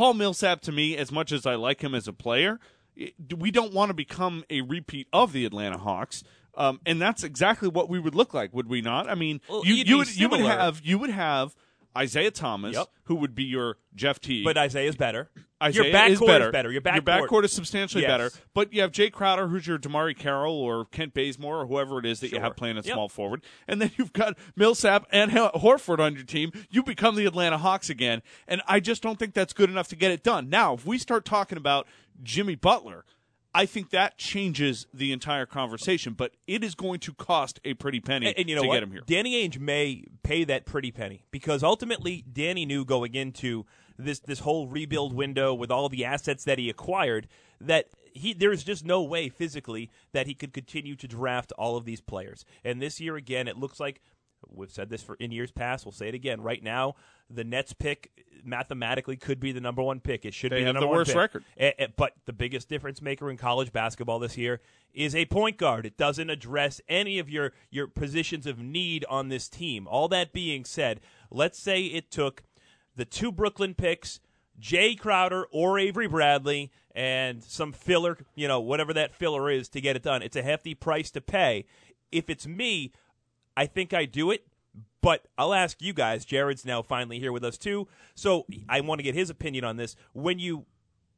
Paul Millsap to me, as much as I like him as a player, we don't want to become a repeat of the Atlanta Hawks. Um, and that's exactly what we would look like, would we not? I mean, Well, you, you would you would have you would have Isaiah Thomas, Yep. who would be your Jeff Teague. But Isaiah's better. Isaiah Your backcourt is better. Your backcourt. Your backcourt is substantially Yes. better. But you have Jae Crowder, who's your DeMarre Carroll or Kent Bazemore or whoever it is that you have playing at Yep. small forward, and then you've got Millsap and Horford on your team. You become the Atlanta Hawks again, and I just don't think that's good enough to get it done. Now, if we start talking about Jimmy Butler. I think that changes the entire conversation, but it is going to cost a pretty penny And, and you know to what? get him here. Danny Ainge may pay that pretty penny because ultimately Danny knew going into this this whole rebuild window with all the assets that he acquired that he there's just no way physically that he could continue to draft all of these players. And this year again, it looks like we've said this for in years past. We'll say it again. Right now, the Nets pick mathematically could be the number one pick. It should They be the the number one worst pick. record. But the biggest difference maker in college basketball this year is a point guard. It doesn't address any of your your positions of need on this team. All that being said, let's say it took the two Brooklyn picks, Jae Crowder or Avery Bradley, and some filler, you know, whatever that filler is to get it done. It's a hefty price to pay. If it's me, I think I do it. But I'll ask you guys. Jared's now finally here with us too, so I want to get his opinion on this. When you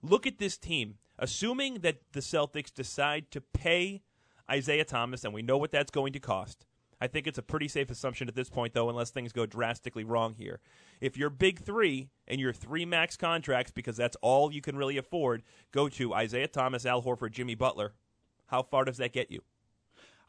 look at this team, assuming that the Celtics decide to pay Isaiah Thomas, and we know what that's going to cost. I think it's a pretty safe assumption at this point, though, unless things go drastically wrong here. If your big three and your three max contracts, because that's all you can really afford, go to Isaiah Thomas, Al Horford, Jimmy Butler, how far does that get you?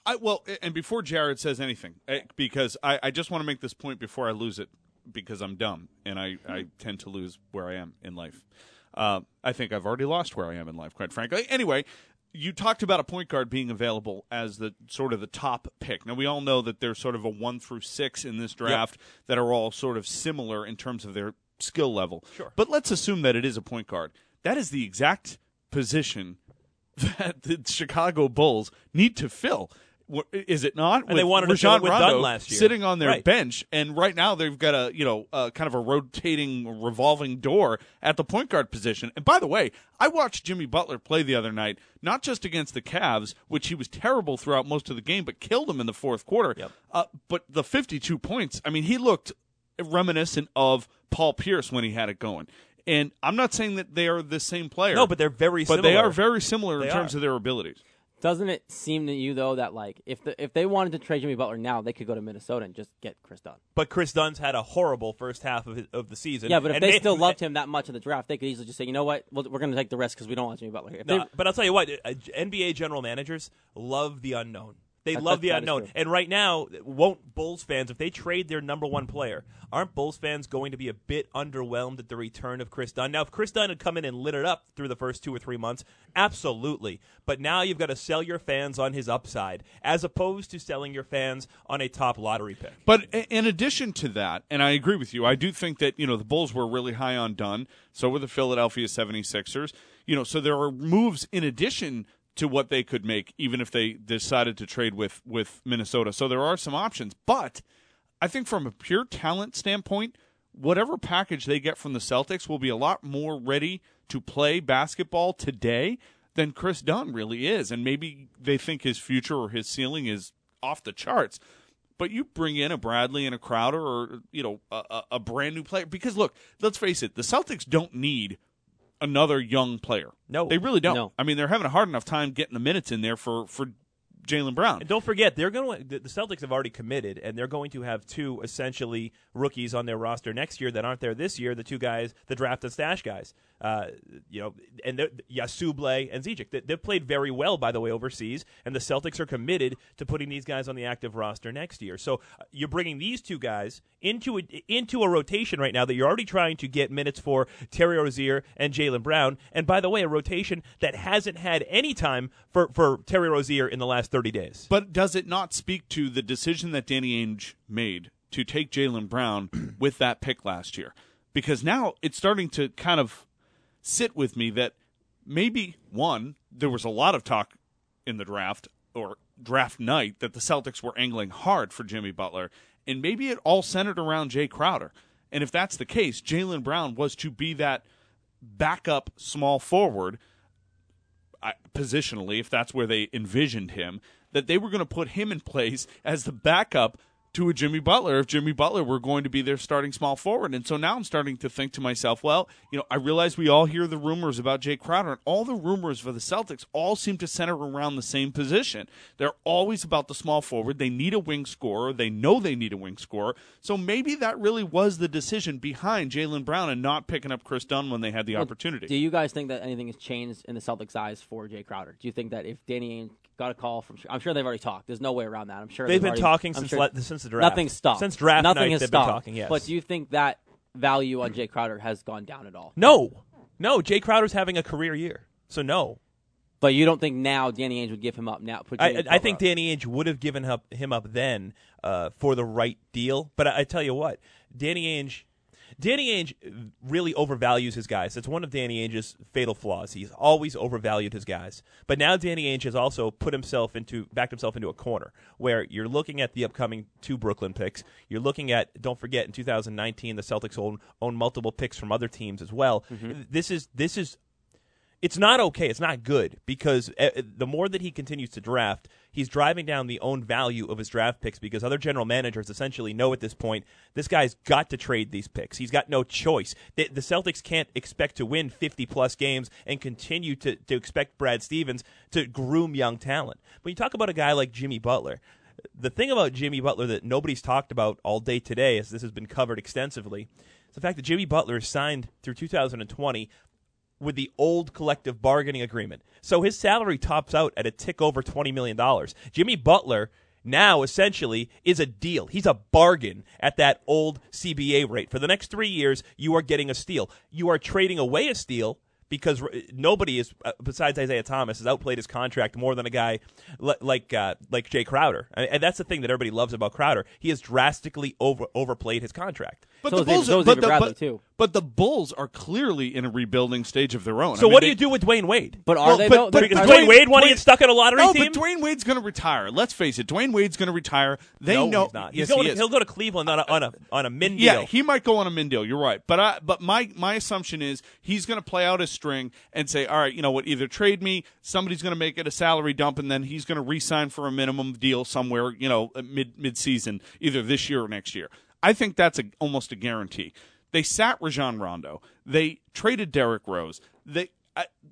I well, and before Jared says anything, eh, because I, I just want to make this point before I lose it, because I'm dumb and I, I tend to lose where I am in life. Uh, I think I've already lost where I am in life, quite frankly. Anyway, you talked about a point guard being available as the sort of the top pick. Now we all know that there's sort of a one through six in this draft that are all sort of similar in terms of their skill level. Sure. But let's assume that it is a point guard. That is the exact position that the Chicago Bulls need to fill. Is it not? And they wanted to Rajon it with Rondo Dunn last year. sitting on their Right. bench, and right now they've got a you know uh, kind of a rotating, revolving door at the point guard position. And by the way, I watched Jimmy Butler play the other night, not just against the Cavs, which he was terrible throughout most of the game, but killed him in the fourth quarter. Yep. Uh, but the 52 points, I mean, he looked reminiscent of Paul Pierce when he had it going. And I'm not saying that they are the same player. No, but they're very but similar. they are very similar in They terms are. of their abilities. Doesn't it seem to you though that like if the, if they wanted to trade Jimmy Butler now, they could go to Minnesota and just get Kris Dunn? But Kris Dunn's had a horrible first half of, his, of the season. Yeah, but if And they still loved him that much in the draft, they could easily just say, you know what, we're going to take the risk because we don't want Jimmy Butler here. No, they- but I'll tell you what, uh, NBA general managers love the unknown. They love the unknown. And right now, won't Bulls fans, if they trade their number one player, aren't Bulls fans going to be a bit underwhelmed at the return of Kris Dunn? Now, if Kris Dunn had come in and lit it up through the first two or three months, absolutely. But now you've got to sell your fans on his upside, as opposed to selling your fans on a top lottery pick. But in addition to that, and I agree with you, I do think that, you know, the Bulls were really high on Dunn. So were the Philadelphia 76ers. You know, so there are moves in addition to what they could make, even if they decided to trade with, with Minnesota. So there are some options. But I think from a pure talent standpoint, whatever package they get from the Celtics will be a lot more ready to play basketball today than Kris Dunn really is. And maybe they think his future or his ceiling is off the charts. But you bring in a Bradley and a Crowder or, you know, a, a, a brand new player. Because look, let's face it, the Celtics don't need another young player. No. They really don't. No. I mean, they're having a hard enough time getting the minutes in there for, for Jaylen Brown. And don't forget, they're going the Celtics have already committed, and they're going to have two essentially rookies on their roster next year that aren't there this year. The two guys, the draft and stash guys, uh, you know, and Yabusele and Zizic. They, they've played very well, by the way, overseas, and the Celtics are committed to putting these guys on the active roster next year. So uh, you're bringing these two guys into a, into a rotation right now that you're already trying to get minutes for Terry Rozier and Jaylen Brown, and by the way, a rotation that hasn't had any time for for Terry Rozier in the last 30 days. But does it not speak to the decision that Danny Ainge made to take Jaylen Brown with that pick last year? Because now it's starting to kind of sit with me that maybe one, there was a lot of talk in the draft or draft night that the Celtics were angling hard for Jimmy Butler, and maybe it all centered around Jae Crowder. And if that's the case, Jaylen Brown was to be that backup small forward, positionally, if that's where they envisioned him, that they were going to put him in place as the backup to a Jimmy Butler if Jimmy Butler were going to be their starting small forward. And so now I'm starting to think to myself, well, you know, I realize we all hear the rumors about Jae Crowder, and all the rumors for the Celtics all seem to center around the same position. They're always about the small forward. They need a wing scorer. They know they need a wing scorer. So maybe that really was the decision behind Jaylen Brown and not picking up Kris Dunn when they had the opportunity. Do you guys think that anything has changed in the Celtics' eyes for Jae Crowder? Do you think that if Danny Ainge got a call from, I'm sure they've already talked. There's no way around that. I'm sure They've been already- talking I'm since sure le- since the draft. Nothing stopped Since draft Nothing night, has they've been stopped. talking, yes. But do you think that value on Jae Crowder has gone down at all? No, no. Jae Crowder's having a career year, so no. But you don't think now Danny Ainge would give him up now? Put I, I think up? Danny Ainge would have given up, him up then uh, for the right deal. But I, I tell you what, Danny Ainge, Danny Ainge really overvalues his guys. That's one of Danny Ainge's fatal flaws. He's always overvalued his guys. But now Danny Ainge has also put himself into backed himself into a corner where you're looking at the upcoming two Brooklyn picks. You're looking at don't forget in 2019 the Celtics own own multiple picks from other teams as well. This is this is it's not okay. It's not good because uh, the more that he continues to draft, he's driving down the own value of his draft picks because other general managers essentially know at this point this guy's got to trade these picks. He's got no choice. The, the Celtics can't expect to win 50 plus games and continue to, to expect Brad Stevens to groom young talent. When you talk about a guy like Jimmy Butler, the thing about Jimmy Butler that nobody's talked about all day today, as this has been covered extensively, is the fact that Jimmy Butler is signed through 2020 with the old collective bargaining agreement. So his salary tops out at a tick over $20 million. Jimmy Butler now essentially is a deal. He's a bargain at that old CBA rate. For the next three years, you are getting a steal. You are trading away a steal because nobody is uh, besides Isaiah Thomas has outplayed his contract more than a guy like uh, like Jae Crowder, and, and that's the thing that everybody loves about Crowder. He has drastically over overplayed his contract. But So the is David- Bulls, so is but, David the, Bradley, but, too. But the Bulls are clearly in a rebuilding stage of their own. So I mean, what do they- you do with Dwyane Wade? But are Well, they but- though? but- They're- Because are Dwyane Wade want to get stuck in a lottery No, team? but Dwyane Wade's going to retire. Let's face it. Dwyane Wade's going to retire. They no, know he's not. Yes, He's going he to, is. he'll go to Cleveland on a on a on a min deal. Yeah, he might go on a min deal. You're right, but I but my my assumption is he's going to play out his string and say, all right, you know what? Either trade me, somebody's going to make it a salary dump, and then he's going to re-sign for a minimum deal somewhere, you know, mid mid season, either this year or next year. I think that's a, almost a guarantee. They sat Rajon Rondo. They traded Derrick Rose. They.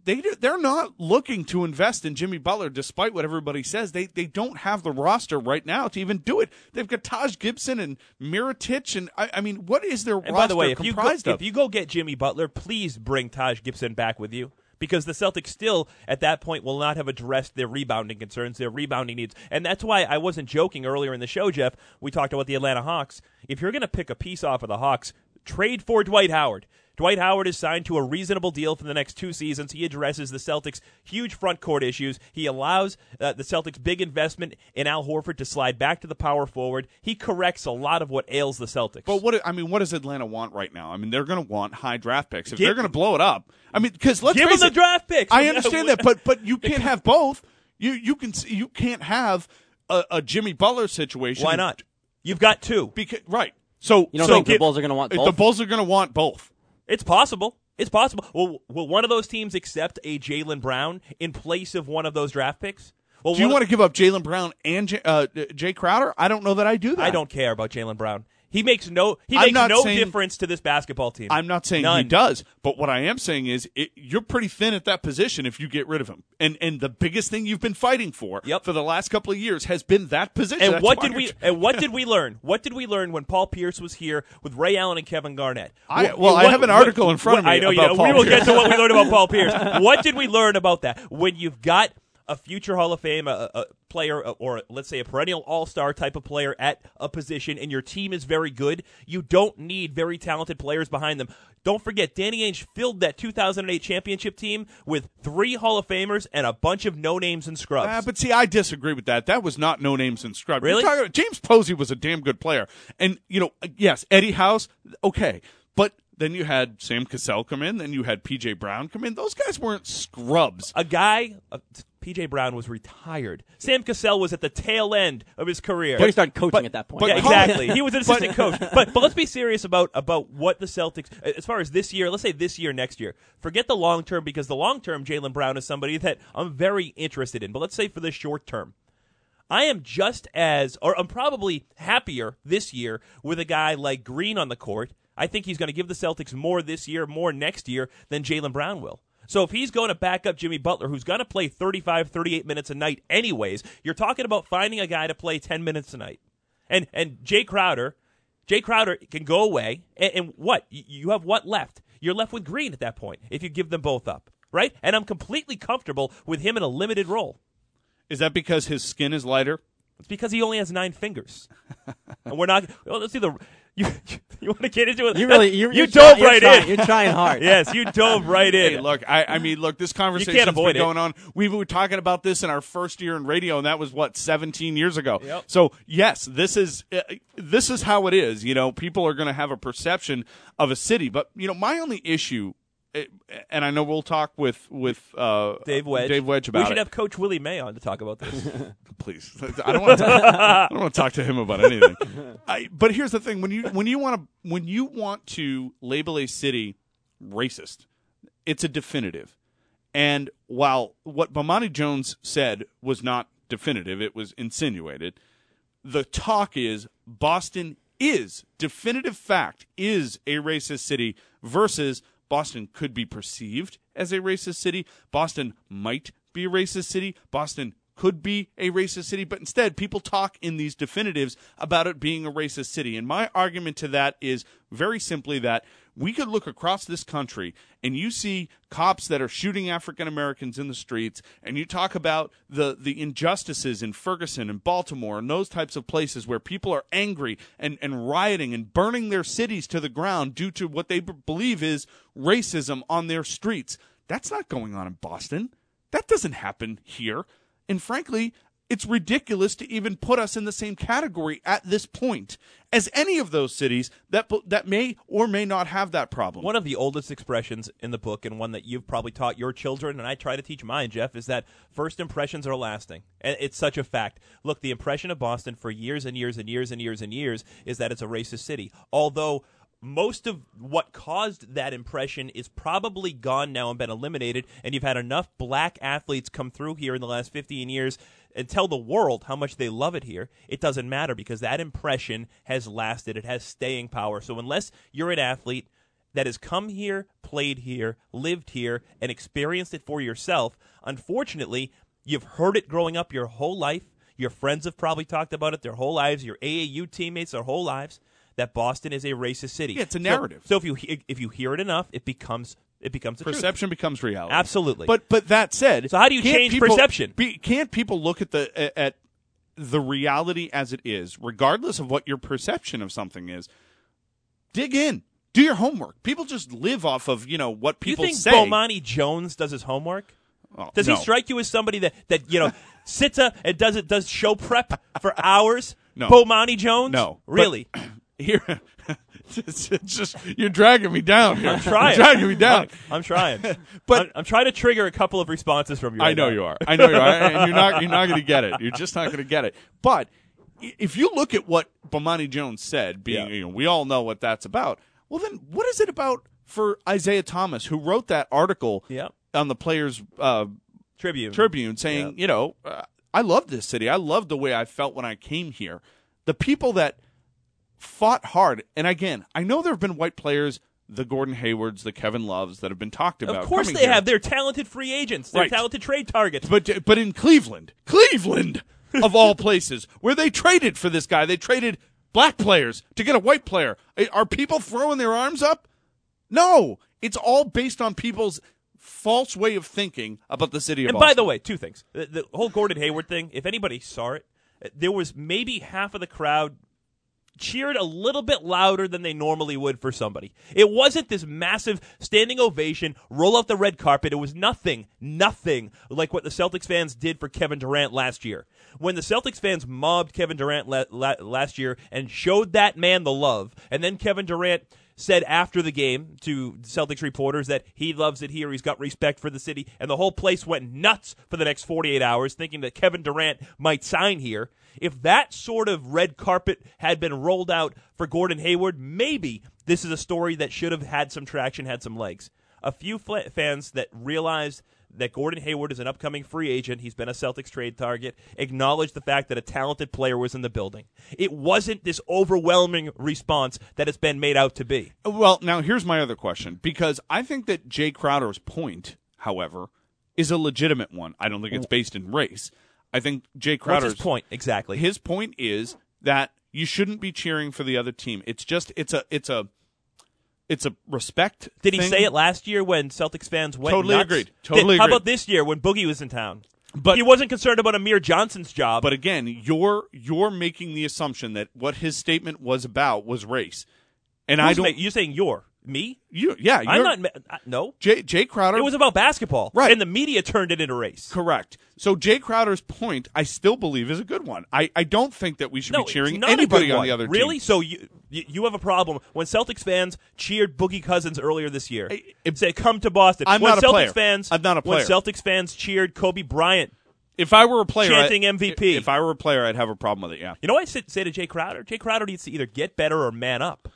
They they're not looking to invest in Jimmy Butler, despite what everybody says. They they don't have the roster right now to even do it. They've got Taj Gibson and Mirotic, and I, I mean, what is their and roster by the way, if you go, comprised of? if you go get Jimmy Butler, please bring Taj Gibson back with you. Because the Celtics still, at that point, will not have addressed their rebounding concerns, their rebounding needs. And that's why I wasn't joking earlier in the show, Jeff. We talked about the Atlanta Hawks. If you're going to pick a piece off of the Hawks, trade for Dwight Howard. Dwight Howard is signed to a reasonable deal for the next two seasons. He addresses the Celtics' huge front court issues. He allows uh, the Celtics' big investment in Al Horford to slide back to the power forward. He corrects a lot of what ails the Celtics. But what I mean, what does Atlanta want right now? I mean, they're going to want high draft picks if Give- they're going to blow it up. I mean, because let's Give them the it, draft picks. I understand that, but but you can't have both. You you can you can't have a, a Jimmy Butler situation. Why not? You've got two. Because right. So You don't so think the Bulls are gonna want both? The? Bulls are going to want both. It's possible. It's possible. Will, will one of those teams accept a Jaylen Brown in place of one of those draft picks? Well, Do you want to give up Jaylen Brown and J, uh, Jae Crowder? I don't know that I do that. I don't care about Jaylen Brown. He makes no. He I'm makes no saying- difference to this basketball team. I'm not saying he does, but what I am saying is it, you're pretty thin at that position if you get rid of him. And and the biggest thing you've been fighting for Yep. for the last couple of years has been that position. And That's what did we? And what did we learn? What did we learn when Paul Pierce was here with Ray Allen and Kevin Garnett? I- What- well, I have an what- article in front of me I know. you know, we will Pierce. get to what we learned about Paul Pierce. What did we learn about that? When you've got a future Hall of Fame a, a player, or let's say a perennial All Star type of player at a position, and your team is very good, you don't need very talented players behind them. Don't forget, Danny Ainge filled that 2008 championship team with three Hall of Famers and a bunch of no names and scrubs. Uh, but see, I disagree with that. That was not no names and scrubs. Really? About- James Posey was a damn good player, and you know, yes, Eddie House, okay, but then you had Sam Cassell come in, then you had PJ Brown come in. Those guys weren't scrubs. a guy, uh, PJ Brown was retired. Sam Cassell was at the tail end of his career. But he started coaching but- at that point. but yeah, exactly. He was an assistant coach. But but let's be serious about about what the Celtics as far as this year, let's say this year, next year. Forget the long term because the long term Jaylen Brown is somebody that I'm very interested in. But let's say for the short term. I am just as, or I'm probably happier this year with a guy like Green on the court. I think he's going to give the Celtics more this year, more next year than Jaylen Brown will. So if he's going to back up Jimmy Butler, who's going to play 35, 38 minutes a night anyways, you're talking about finding a guy to play 10 minutes a night. And and Jae Crowder, Jae Crowder can go away, and, and what? You have what left? You're left with Green at that point if you give them both up, right? And I'm completely comfortable with him in a limited role. Is that because his skin is lighter? It's because he only has nine fingers, and we're not. Well, let's see the. You you want to get into it? You really, you, you you're dove try- you're right trying, in. You're trying hard. yes, you dove right in. Hey, look, I, I mean, look, this conversation's been avoid it. going on. We were talking about this in our first year in radio, and that was what 17 years ago. Yep. So yes, this is uh, this is how it is. You know, people are going to have a perception of a city, but you know, my only issue, and I know we'll talk with with uh, Dave Wedge. Dave Wedge About We should it. have Coach Willie May on to talk about this. Please, I don't want to. I don't want to talk to him about anything. I, but here's the thing: when you when you want to when you want to label a city racist, it's a definitive. And while what Bomani Jones said was not definitive, it was insinuated. The talk is Boston is definitive fact is a racist city versus Boston could be perceived as a racist city. Boston might be a racist city. Boston could be a racist city, but instead people talk in these definitives about it being a racist city. And my argument to that is very simply that we could look across this country and you see cops that are shooting African Americans in the streets, and you talk about the, the injustices in Ferguson and Baltimore and those types of places where people are angry and, and rioting and burning their cities to the ground due to what they b- believe is racism on their streets. That's not going on in Boston. That doesn't happen here. And frankly, it's ridiculous to even put us in the same category at this point as any of those cities that that may or may not have that problem. One of the oldest expressions in the book, and one that you've probably taught your children, and I try to teach mine, Jeff, is that first impressions are lasting. And it's such a fact. Look, the impression of Boston for years and years and years and years and years is that it's a racist city. Although most of what caused that impression is probably gone now and been eliminated, and you've had enough black athletes come through here in the last 15 years and tell the world how much they love it here, it doesn't matter because that impression has lasted. It has staying power. So unless you're an athlete that has come here, played here, lived here, and experienced it for yourself, unfortunately, you've heard it growing up your whole life. Your friends have probably talked about it their whole lives. Your AAU teammates their whole lives. That Boston is a racist city. Yeah, it's a narrative. So, if you he- if you hear it enough, it becomes it becomes a truth. perception becomes reality. Absolutely. But but that said, So how do you change people- perception? Be, can't people look at the at the reality as it is, regardless of what your perception of something is? Dig in. Do your homework. People just live off of you know what Do you people think say. Bomani Jones does his homework? Oh, Does no. he strike you as somebody that, that you know sits up and does it does show prep for hours? No. Bomani Jones? No, but- really. Here, it's, it's just you're dragging me down. Here. I'm trying. You're dragging me down. Look, I'm trying. But- I'm, I'm trying to trigger a couple of responses from you. I know now. you are. I know you are, and you're not. You're not going to get it. You're just not going to get it. But if you look at what Bomani Jones said, being Yeah. you know, we all know what that's about. Well, then what is it about for Isaiah Thomas, who wrote that article Yeah. on the Players uh, Tribune. Tribune, saying, you know, uh, I love this city. I love the way I felt when I came here. The people that fought hard, and again, I know there have been white players. The Gordon Haywards, the Kevin Loves that have been talked about. Of course they here. have. They're talented free agents. They're Right. talented trade targets. But but in Cleveland, Cleveland of all places, where they traded for this guy, they traded black players to get a white player. Are people throwing their arms up? No, it's all based on people's false way of thinking about the city of And Boston. by the way, two things. The, the whole Gordon Hayward thing, if anybody saw it, uh, there was maybe half of the crowd cheered a little bit louder than they normally would for somebody. It wasn't this massive standing ovation, roll out the red carpet. It was nothing, nothing like what the Celtics fans did for Kevin Durant last year. When the Celtics fans mobbed Kevin Durant la- la- last year and showed that man the love, and then Kevin Durant said after the game to Celtics reporters that he loves it here. He's got respect for the city, and the whole place went nuts for the next 48 hours, thinking that Kevin Durant might sign here. If that sort of red carpet had been rolled out for Gordon Hayward, maybe this is a story that should have had some traction, had some legs. A few fl- fans that realized that Gordon Hayward is an upcoming free agent. He's been a Celtics trade target. Acknowledge the fact that a talented player was in the building. It wasn't this overwhelming response that it's been made out to be. Well, now here's my other question because I think that Jae Crowder's point, however, is a legitimate one. I don't think it's based in race. I think Jae Crowder's point exactly? His point is that you shouldn't be cheering for the other team. It's just it's a it's a it's a respect. Did he say it last year when Celtics fans went Totally nuts? agreed. Did- Totally How agreed. about this year when Boogie was in town? But- he wasn't concerned about Amir Johnson's job. But again, you're you're making the assumption that what his statement was about was race, and I don't. ma- you're saying you're me? you yeah, I'm not. ma- No, Jay Jae Crowder. it was about basketball, Right. And the media turned it into race. correct. So Jae Crowder's point, I still believe, is a good one. I, I don't think that we should No, be cheering not a anybody good on one. the other team. Really? So you you you have a problem when Celtics fans cheered Boogie Cousins earlier this year? I- it- say come to Boston. I'm when not a Celtics player. fans. I'm not a When player. Celtics fans cheered Kobe Bryant. If I were a player, Chanting I- MVP. If I were a player, I'd have a problem with it. Yeah. You know what I say, say to Jae Crowder? Jae Crowder needs to either get better or man up.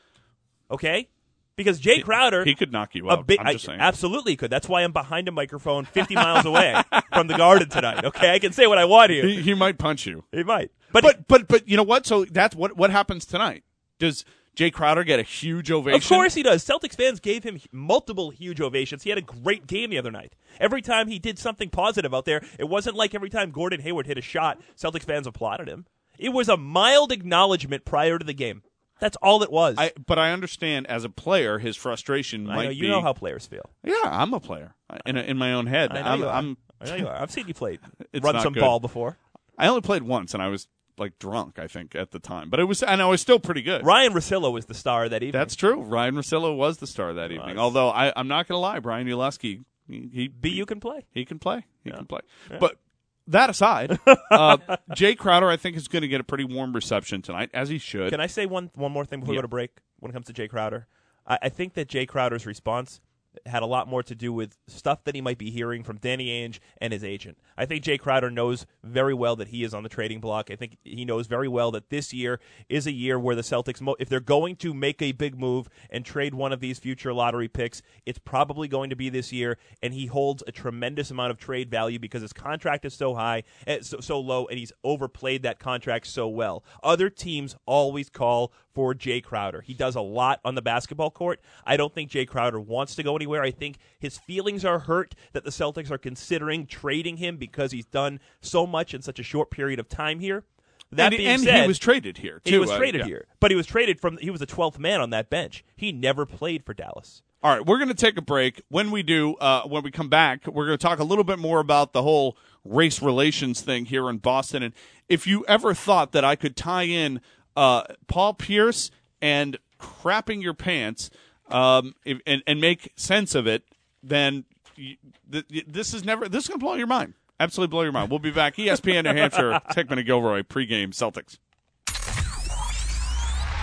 Okay? Because Jae Crowder He could knock you a out. big, I'm just I- saying. absolutely he could. That's why I'm behind a microphone 50 miles away from the Garden tonight. Okay, I can say what I want here. he, he might punch you. He might, but, But but but you know what? So that's what what happens tonight. Does Jae Crowder get a huge ovation? of course he does. Celtics fans gave him multiple huge ovations. He had a great game the other night. Every time he did something positive out there, it wasn't like every time Gordon Hayward hit a shot, Celtics fans applauded him. It was a mild acknowledgement prior to the game. That's all it was. I but I understand as a player his frustration I might know you be. know how players feel. yeah, I'm a player in a, in my own head. I know I'm, you are. I'm I know you are. I've seen you play, It's run not some good. ball before. I only played once, and I was like drunk. I think at the time, but it was and I was still pretty good. Ryan Rosillo was the star that evening. That's true. Ryan Rosillo was the star that evening. Although I, I'm not going to lie, Brian Uleski, he, he B you can play. He can play. He can play. But that aside, uh, Jae Crowder, I think, is going to get a pretty warm reception tonight, as he should. Can I say one one more thing before we go to break? When it comes to Jae Crowder, I, I think that Jae Crowder's response had a lot more to do with stuff that he might be hearing from Danny Ainge and his agent. I think Jae Crowder knows very well that he is on the trading block. I think he knows very well that this year is a year where the Celtics, if they're going to make a big move and trade one of these future lottery picks, it's probably going to be this year. And he holds a tremendous amount of trade value because his contract is so high, eh, so, so low, and he's overplayed that contract so well. Other teams always call for Jae Crowder. He does a lot on the basketball court. I don't think Jae Crowder wants to go anywhere. I think his feelings are hurt that the Celtics are considering trading him because he's done so much in such a short period of time here. That and being and said, he was traded here, too. he was uh, traded yeah. here, but he was traded from. He was the twelfth man on that bench. He never played for Dallas. All right, we're going to take a break. When we do, uh, when we come back, we're going to talk a little bit more about the whole race relations thing here in Boston. And if you ever thought that I could tie in uh, Paul Pierce and crapping your pants um, if, and, and make sense of it, then you, th- th- this is never. This is going to blow your mind. Absolutely blow your mind. We'll be back. ESPN New Hampshire, Hickman and Gilroy pregame Celtics.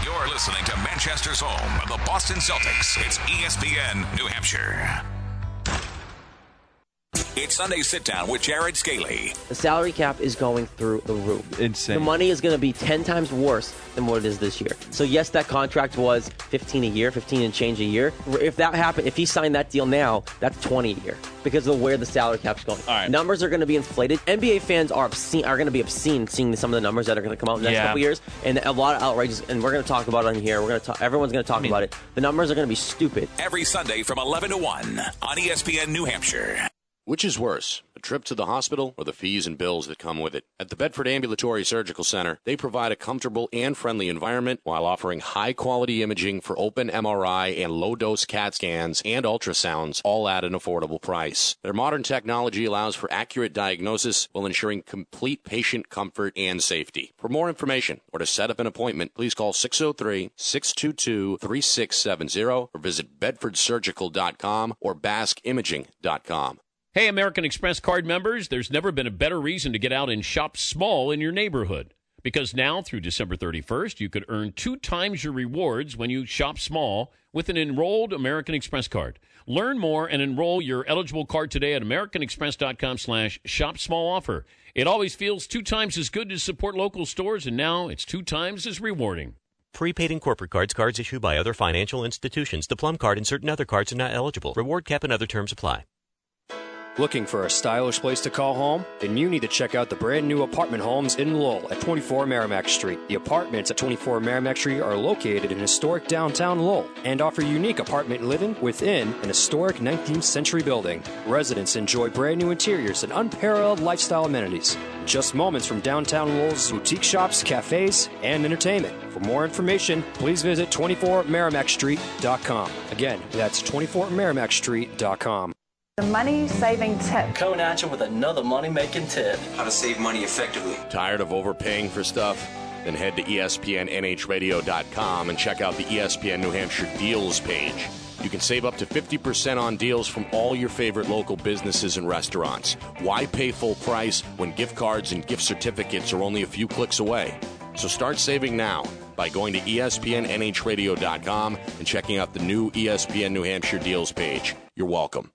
You're listening to Manchester's home of the Boston Celtics. It's ESPN New Hampshire. It's Sunday Sit Down with Jared Scaly. The salary cap is going through the roof. Insane. The money is going to be 10 times worse than what it is this year. So, yes, that contract was 15 a year, 15 and change a year. If that happened, if he signed that deal now, that's 20 a year because of where the salary cap's going. All right. Numbers are going to be inflated. NBA fans are obscene, are going to be obscene seeing some of the numbers that are going to come out in the next Yeah. couple years, and a lot of outrageous. And we're going to talk about it on here. We're going to talk. Everyone's going to talk about it. The numbers are going to be stupid. Every Sunday from 11 to 1 on ESPN New Hampshire. Which is worse, a trip to the hospital or the fees and bills that come with it? At the Bedford Ambulatory Surgical Center, they provide a comfortable and friendly environment while offering high quality imaging for open MRI and low dose CAT scans and ultrasounds, all at an affordable price. Their modern technology allows for accurate diagnosis while ensuring complete patient comfort and safety. For more information or to set up an appointment, please call 603 622 3670 or visit bedfordsurgical.com or baskimaging.com. Hey, American Express card members, there's never been a better reason to get out and shop small in your neighborhood. Because now through December 31st, you could earn two times your rewards when you shop small with an enrolled American Express card. Learn more and enroll your eligible card today at americanexpress.com slash shop small offer. It always feels two times as good to support local stores, and now it's two times as rewarding. Prepaid and corporate cards, cards issued by other financial institutions. The Plum card and certain other cards are not eligible. Reward cap and other terms apply. Looking for a stylish place to call home? Then you need to check out the brand new apartment homes in Lowell at 24 Merrimack Street. The apartments at 24 Merrimack Street are located in historic downtown Lowell and offer unique apartment living within an historic 19th century building. Residents enjoy brand new interiors and unparalleled lifestyle amenities. Just moments from downtown Lowell's boutique shops, cafes, and entertainment. For more information, please visit 24merrimackstreet.com. Again, that's 24merrimackstreet.com. The money saving tip. Coming at you with another money making tip. How to save money effectively. Tired of overpaying for stuff? Then head to ESPNNHradio.com and check out the ESPN New Hampshire deals page. You can save up to 50% on deals from all your favorite local businesses and restaurants. Why pay full price when gift cards and gift certificates are only a few clicks away? So start saving now by going to ESPNNHradio.com and checking out the new ESPN New Hampshire deals page. You're welcome.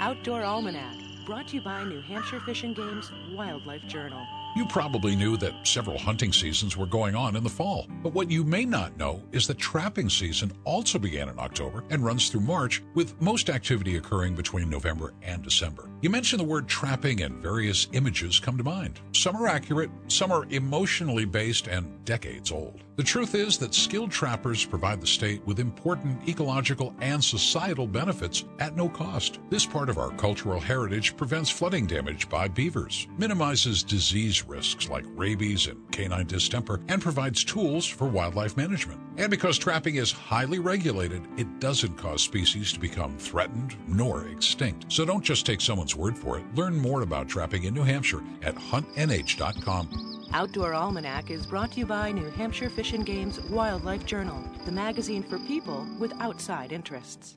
Outdoor Almanac, brought to you by New Hampshire Fish and Game's Wildlife Journal. You probably knew that several hunting seasons were going on in the fall, but what you may not know is that trapping season also began in October and runs through March, with most activity occurring between November and December. You mention the word trapping and various images come to mind. Some are accurate, some are emotionally based and decades old. The truth is that skilled trappers provide the state with important ecological and societal benefits at no cost. This part of our cultural heritage prevents flooding damage by beavers, minimizes disease risks like rabies and canine distemper, and provides tools for wildlife management. And because trapping is highly regulated, it doesn't cause species to become threatened nor extinct. So don't just take someone's word for it. Learn more about trapping in New Hampshire at huntnh.com. Outdoor Almanac is brought to you by New Hampshire Fish and Game's Wildlife Journal, the magazine for people with outside interests.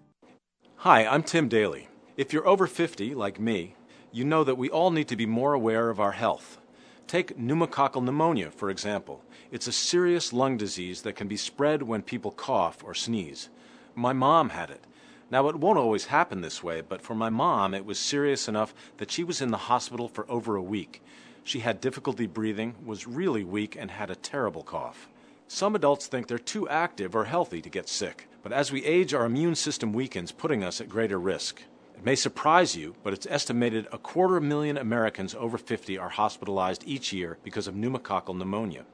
Hi, I'm Tim Daly. If you're over 50, like me, you know that we all need to be more aware of our health. Take pneumococcal pneumonia, for example. It's a serious lung disease that can be spread when people cough or sneeze. My mom had it. Now, it won't always happen this way, but for my mom, it was serious enough that she was in the hospital for over a week. She had difficulty breathing, was really weak, and had a terrible cough. Some adults think they're too active or healthy to get sick, but as we age, our immune system weakens, putting us at greater risk. It may surprise you, but it's estimated a quarter million Americans over 50 are hospitalized each year because of pneumococcal pneumonia.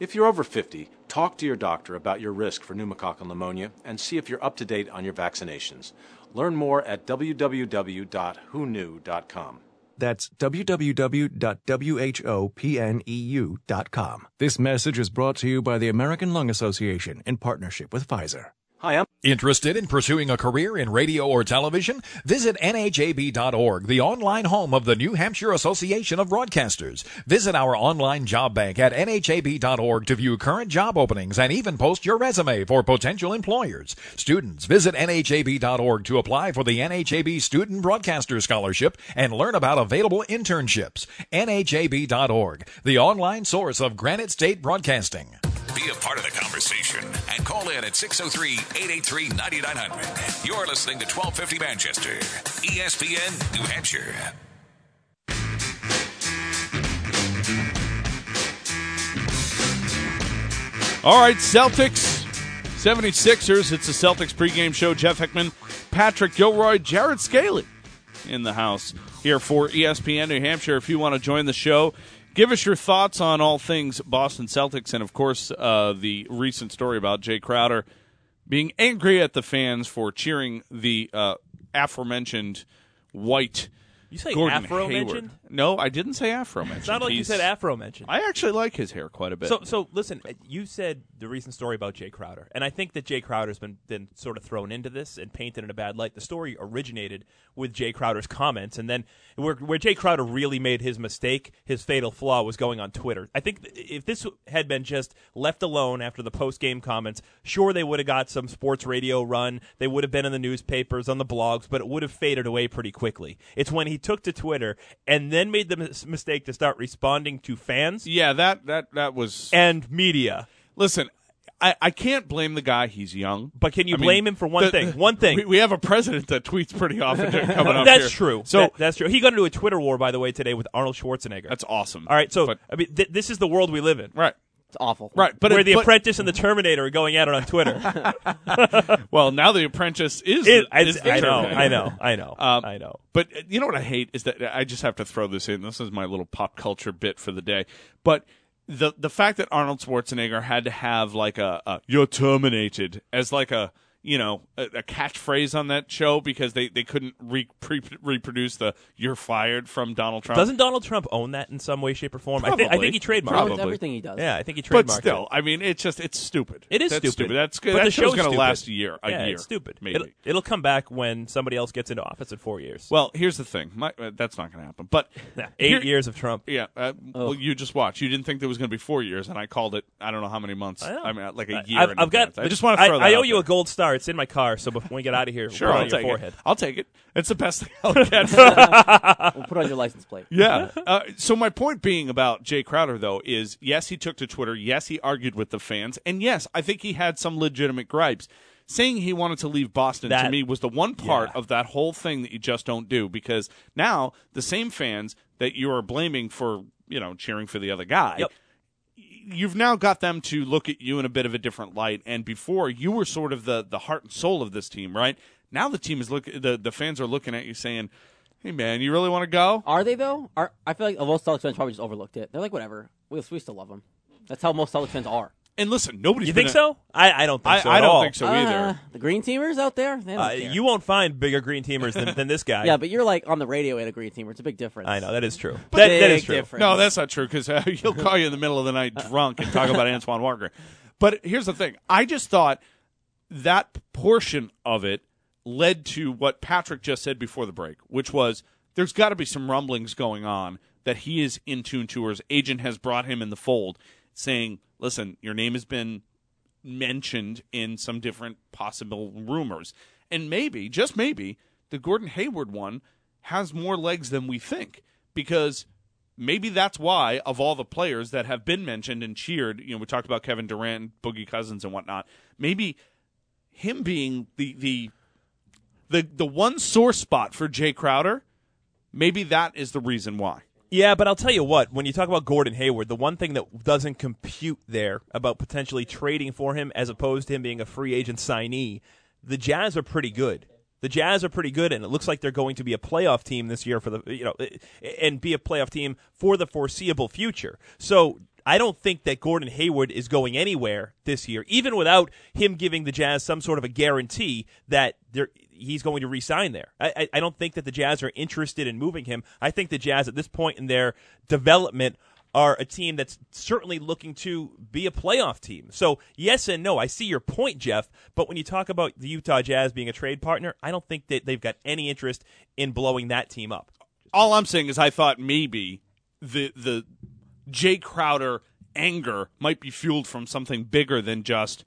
If you're over 50, talk to your doctor about your risk for pneumococcal pneumonia and see if you're up to date on your vaccinations. Learn more at www.whopneu.com. That's www.whopneu.com. This message is brought to you by the American Lung Association in partnership with Pfizer. Hi, I'm Interested in pursuing a career in radio or television? Visit NHAB.org, the online home of the New Hampshire Association of Broadcasters. Visit our online job bank at NHAB.org to view current job openings and even post your resume for potential employers. Students, visit NHAB.org to apply for the NHAB Student Broadcaster Scholarship and learn about available internships. NHAB.org, the online source of Granite State Broadcasting. Be a part of the conversation and call in at 603 883 9900. You're listening to 1250 Manchester, ESPN New Hampshire. All right, Celtics, 76ers. It's a Celtics pregame show. Jeff Hickman, Patrick Gilroy, Jared Scaly in the house here for ESPN New Hampshire. If you want to join the show, give us your thoughts on all things Boston Celtics and, of course, uh, the recent story about Jae Crowder being angry at the fans for cheering the uh, aforementioned white. You say Gordon Afro Hayward. mentioned? No, I didn't say Afro mentioned. It's not like you He's- said Afro mentioned. I actually like his hair quite a bit. So, so listen. You said the recent story about Jae Crowder, and I think that Jae Crowder's been been sort of thrown into this and painted in a bad light. The story originated with Jae Crowder's comments, and then where where Jae Crowder really made his mistake, his fatal flaw was going on Twitter. I think if this had been just left alone after the post game comments, sure they would have got some sports radio run, they would have been in the newspapers, on the blogs, but it would have faded away pretty quickly. It's when he he took to Twitter and then made the mis- mistake to start responding to fans Yeah, that that that was. and media. Listen, I, I can't blame the guy. He's young. But can you I mean, blame him for one the- thing? One thing. We, we have a president that tweets pretty often coming up that's here. true. So That- that's true. He got into a Twitter war, by the way, today with Arnold Schwarzenegger. that's awesome. All right, so But- I mean, th- this is the world we live in. right, It's awful. right. But where it- the but- apprentice and the Terminator are going at it on Twitter. Well, now the apprentice is. It- is it's- the I know, I know, I know, Um, I know. But uh, you know what I hate is that I just have to throw this in. This is my little pop culture bit for the day. But the the fact that Arnold Schwarzenegger had to have like a, a "You're terminated" as like a you know a, a catchphrase on that show because they, they couldn't re- pre- reproduce the "You're fired" from Donald Trump. Doesn't Donald Trump own that in some way, shape, or form? I think, I think he trademarked Probably. it. Everything he does. Yeah, I think he trademarked but still, it. I mean, it's just it's stupid. It is That's stupid. That's But That the show's show's going to last a year. A yeah, year. it's stupid. Maybe. It'll, it'll come back when somebody else gets into office in four years. well, here's the thing. My, uh, that's not going to happen. But Yeah, eight here- years of Trump. Yeah. Uh, Well, you just watch. You didn't think there was going to be four years, and I called it. I don't know how many months. I. I mean, like a year. I've, in I've got. I just want to throw that. I owe out you a gold star. It's in my car. So before we get out of here, Sure, put it I'll on your take forehead. it. I'll take it. It's the best thing I'll get. We'll put on your license plate. yeah. Uh, so my point being about Jae Crowder, though, is yes, he took to Twitter. Yes, he argued with the fans, and yes, I think he had some legitimate gripes. Saying he wanted to leave Boston to me was the one part Yeah. of that whole thing that you just don't do because now the same fans that you are blaming for you know cheering for the other guy. Yep. You've now got them to look at you in a bit of a different light. And before you were sort of the the heart and soul of this team, right? Now the team is look the the fans are looking at you saying, "Hey man, you really want to go?" Are they though? Are I feel like most Celtics fans probably just overlooked it. They're like, whatever. We, we still love them. That's how most Celtics fans are. And listen, nobody's You been think a- so? I, I don't think I, so. I don't all. think so Uh, either. the green teamers out there, they don't Uh, care. you won't find bigger green teamers than, than this guy. yeah, but you're like on the radio at a green teamer. It's a big difference. I know that is true. But that, that is true. difference. No, that's not true because uh, he'll call you in the middle of the night drunk and talk about Antoine Walker. But here's the thing: I just thought that portion of it led to what Patrick just said before the break, which was there's got to be some rumblings going on that he is in tune to, or his agent has brought him in the fold, saying, "Listen, your name has been mentioned in some different possible rumors, and maybe, just maybe, the Gordon Hayward one has more legs than we think because." maybe that's why of all the players that have been mentioned and cheered, you know, we talked about Kevin Durant, Boogie Cousins, and whatnot. Maybe him being the the the the one sore spot for Jae Crowder, maybe that is the reason why. Yeah, but I'll tell you what, when you talk about Gordon Hayward, the one thing that doesn't compute there about potentially trading for him as opposed to him being a free agent signee, the Jazz are pretty good. The Jazz are pretty good, and it looks like they're going to be a playoff team this year for the you know, and be a playoff team for the foreseeable future. So I don't think that Gordon Hayward is going anywhere this year, even without him giving the Jazz some sort of a guarantee that they're he's going to re-sign there. I, I, don't think that the Jazz are interested in moving him. I think the Jazz at this point in their development are a team that's certainly looking to be a playoff team. So yes and no. I see your point, Jeff. But when you talk about the Utah Jazz being a trade partner, I don't think that they've got any interest in blowing that team up. All I'm saying is I thought maybe the the Jae Crowder anger might be fueled from something bigger than just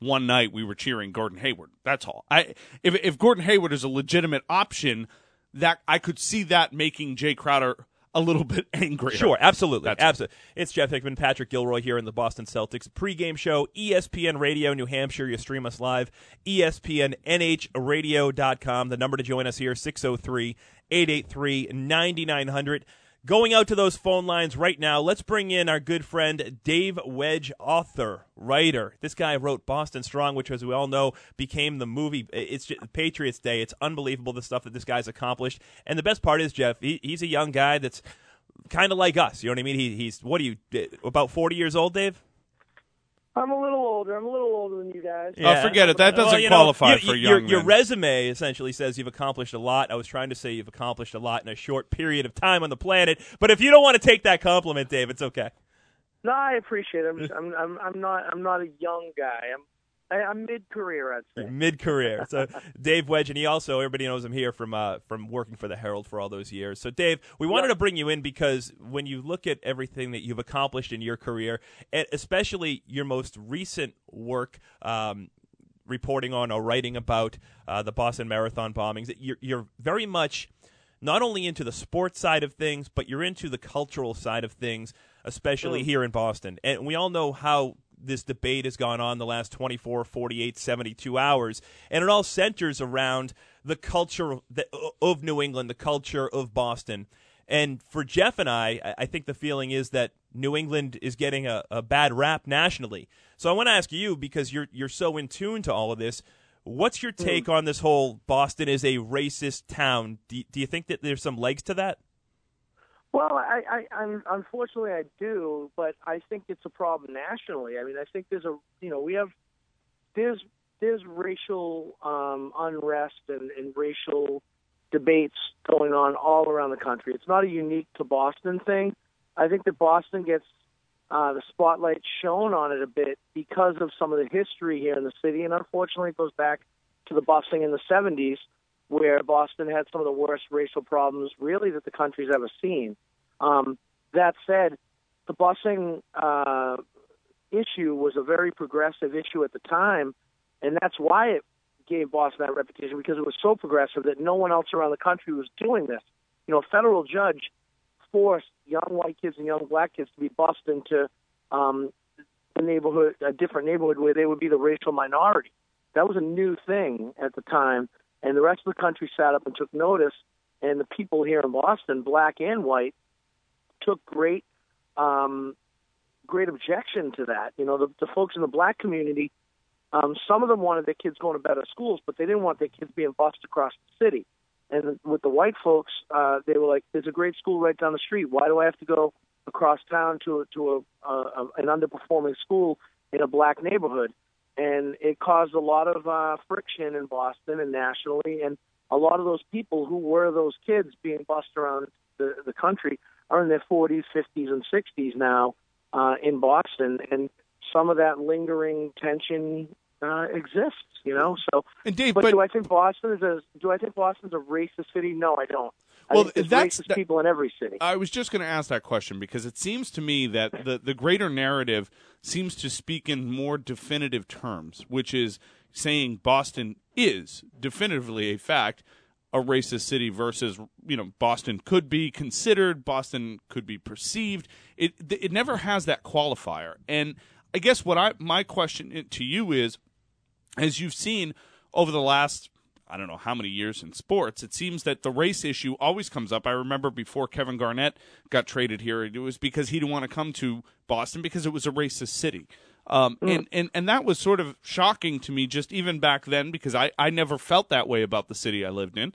one night we were cheering Gordon Hayward. That's all. I if if Gordon Hayward is a legitimate option, that I could see that making Jae Crowder a little bit angry. Sure, absolutely. That's- absolutely. It's Jeff Hickman, Patrick Gilroy here in the Boston Celtics pregame show, ESPN Radio, New Hampshire. You stream us live, ESPNNHradio.com. The number to join us here, 603 883 9900. Going out to those phone lines right now, let's bring in our good friend Dave Wedge, author, writer. This guy wrote Boston Strong, which, as we all know, became the movie. It's just Patriots Day. It's unbelievable the stuff that this guy's accomplished. And the best part is, Jeff, he, he's a young guy that's kind of like us. You know what I mean? He, he's what are you about forty years old, Dave? I'm a little older. I'm a little older than you guys. Oh, forget it. That doesn't Well, you know, qualify you- for your, young Your men. resume essentially says you've accomplished a lot. I was trying to say you've accomplished a lot in a short period of time on the planet. But if you don't want to take that compliment, Dave, it's okay. No, I appreciate it. I'm, just, I'm, I'm, I'm not, I'm not a young guy. I'm, I'm mid-career, I'd say. Mid career. So Dave Wedge, and he also everybody knows him here from uh, from working for the Herald for all those years. So Dave, we wanted to bring you in because when you look at everything that you've accomplished in your career, and especially your most recent work. Um, reporting on or writing about uh, the Boston Marathon bombings, you're, you're very much not only into the sports side of things, but you're into the cultural side of things, especially Mm. here in Boston. And we all know how this debate has gone on the last 24, 48, 72 hours, and it all centers around the culture of, New England, the culture of Boston. And for Jeff and I, I- think the feeling is that New England is getting a, a bad rap nationally. So I want to ask you because you're you're so in tune to all of this. What's your hmm. take on this whole Boston is a racist town? Do, do you think that there's some legs to that? Well, I, I, I'm unfortunately I do, but I think it's a problem nationally. I mean, I think there's a you know we have there's there's racial um, unrest and, and racial debates going on all around the country. It's not a unique to Boston thing. I think that Boston gets uh, the spotlight shown on it a bit because of some of the history here in the city, and unfortunately, it goes back to the busing in the 70s, where Boston had some of the worst racial problems really that the country's ever seen. Um, that said, the busing uh, issue was a very progressive issue at the time, and that's why it gave Boston that reputation because it was so progressive that no one else around the country was doing this. You know, a federal judge forced young white kids and young black kids to be bused into um, a neighborhood, a different neighborhood where they would be the racial minority. That was a new thing at the time, and the rest of the country sat up and took notice. And the people here in Boston, black and white, took great, um, great objection to that. You know, the, the folks in the black community, um, some of them wanted their kids going to better schools, but they didn't want their kids being bused across the city. And with the white folks, uh, they were like, "There's a great school right down the street. Why do I have to go across town to a, to a, a an underperforming school in a black neighborhood?" And it caused a lot of uh, friction in Boston and nationally. And a lot of those people who were those kids being bussed around the, the country are in their 40s, 50s, and 60s now uh, in Boston, and some of that lingering tension uh, exists. You know, so. And Dave, but, but- do I think Boston is a do I think Boston's a racist city? No, I don't. I Well, there's that's- racist that- people in every city. I was just going to ask that question because it seems to me that the, the greater narrative seems to speak in more definitive terms, which is saying Boston is definitively a fact a racist city versus you know Boston could be considered, Boston could be perceived. It it never has that qualifier. And I guess what I my question to you is as you've seen over the last I don't know how many years in sports, it seems that the race issue always comes up. I remember before Kevin Garnett got traded here, it was because he didn't want to come to Boston because it was a racist city. Um, and, and, and that was sort of shocking to me just even back then because I, I never felt that way about the city I lived in.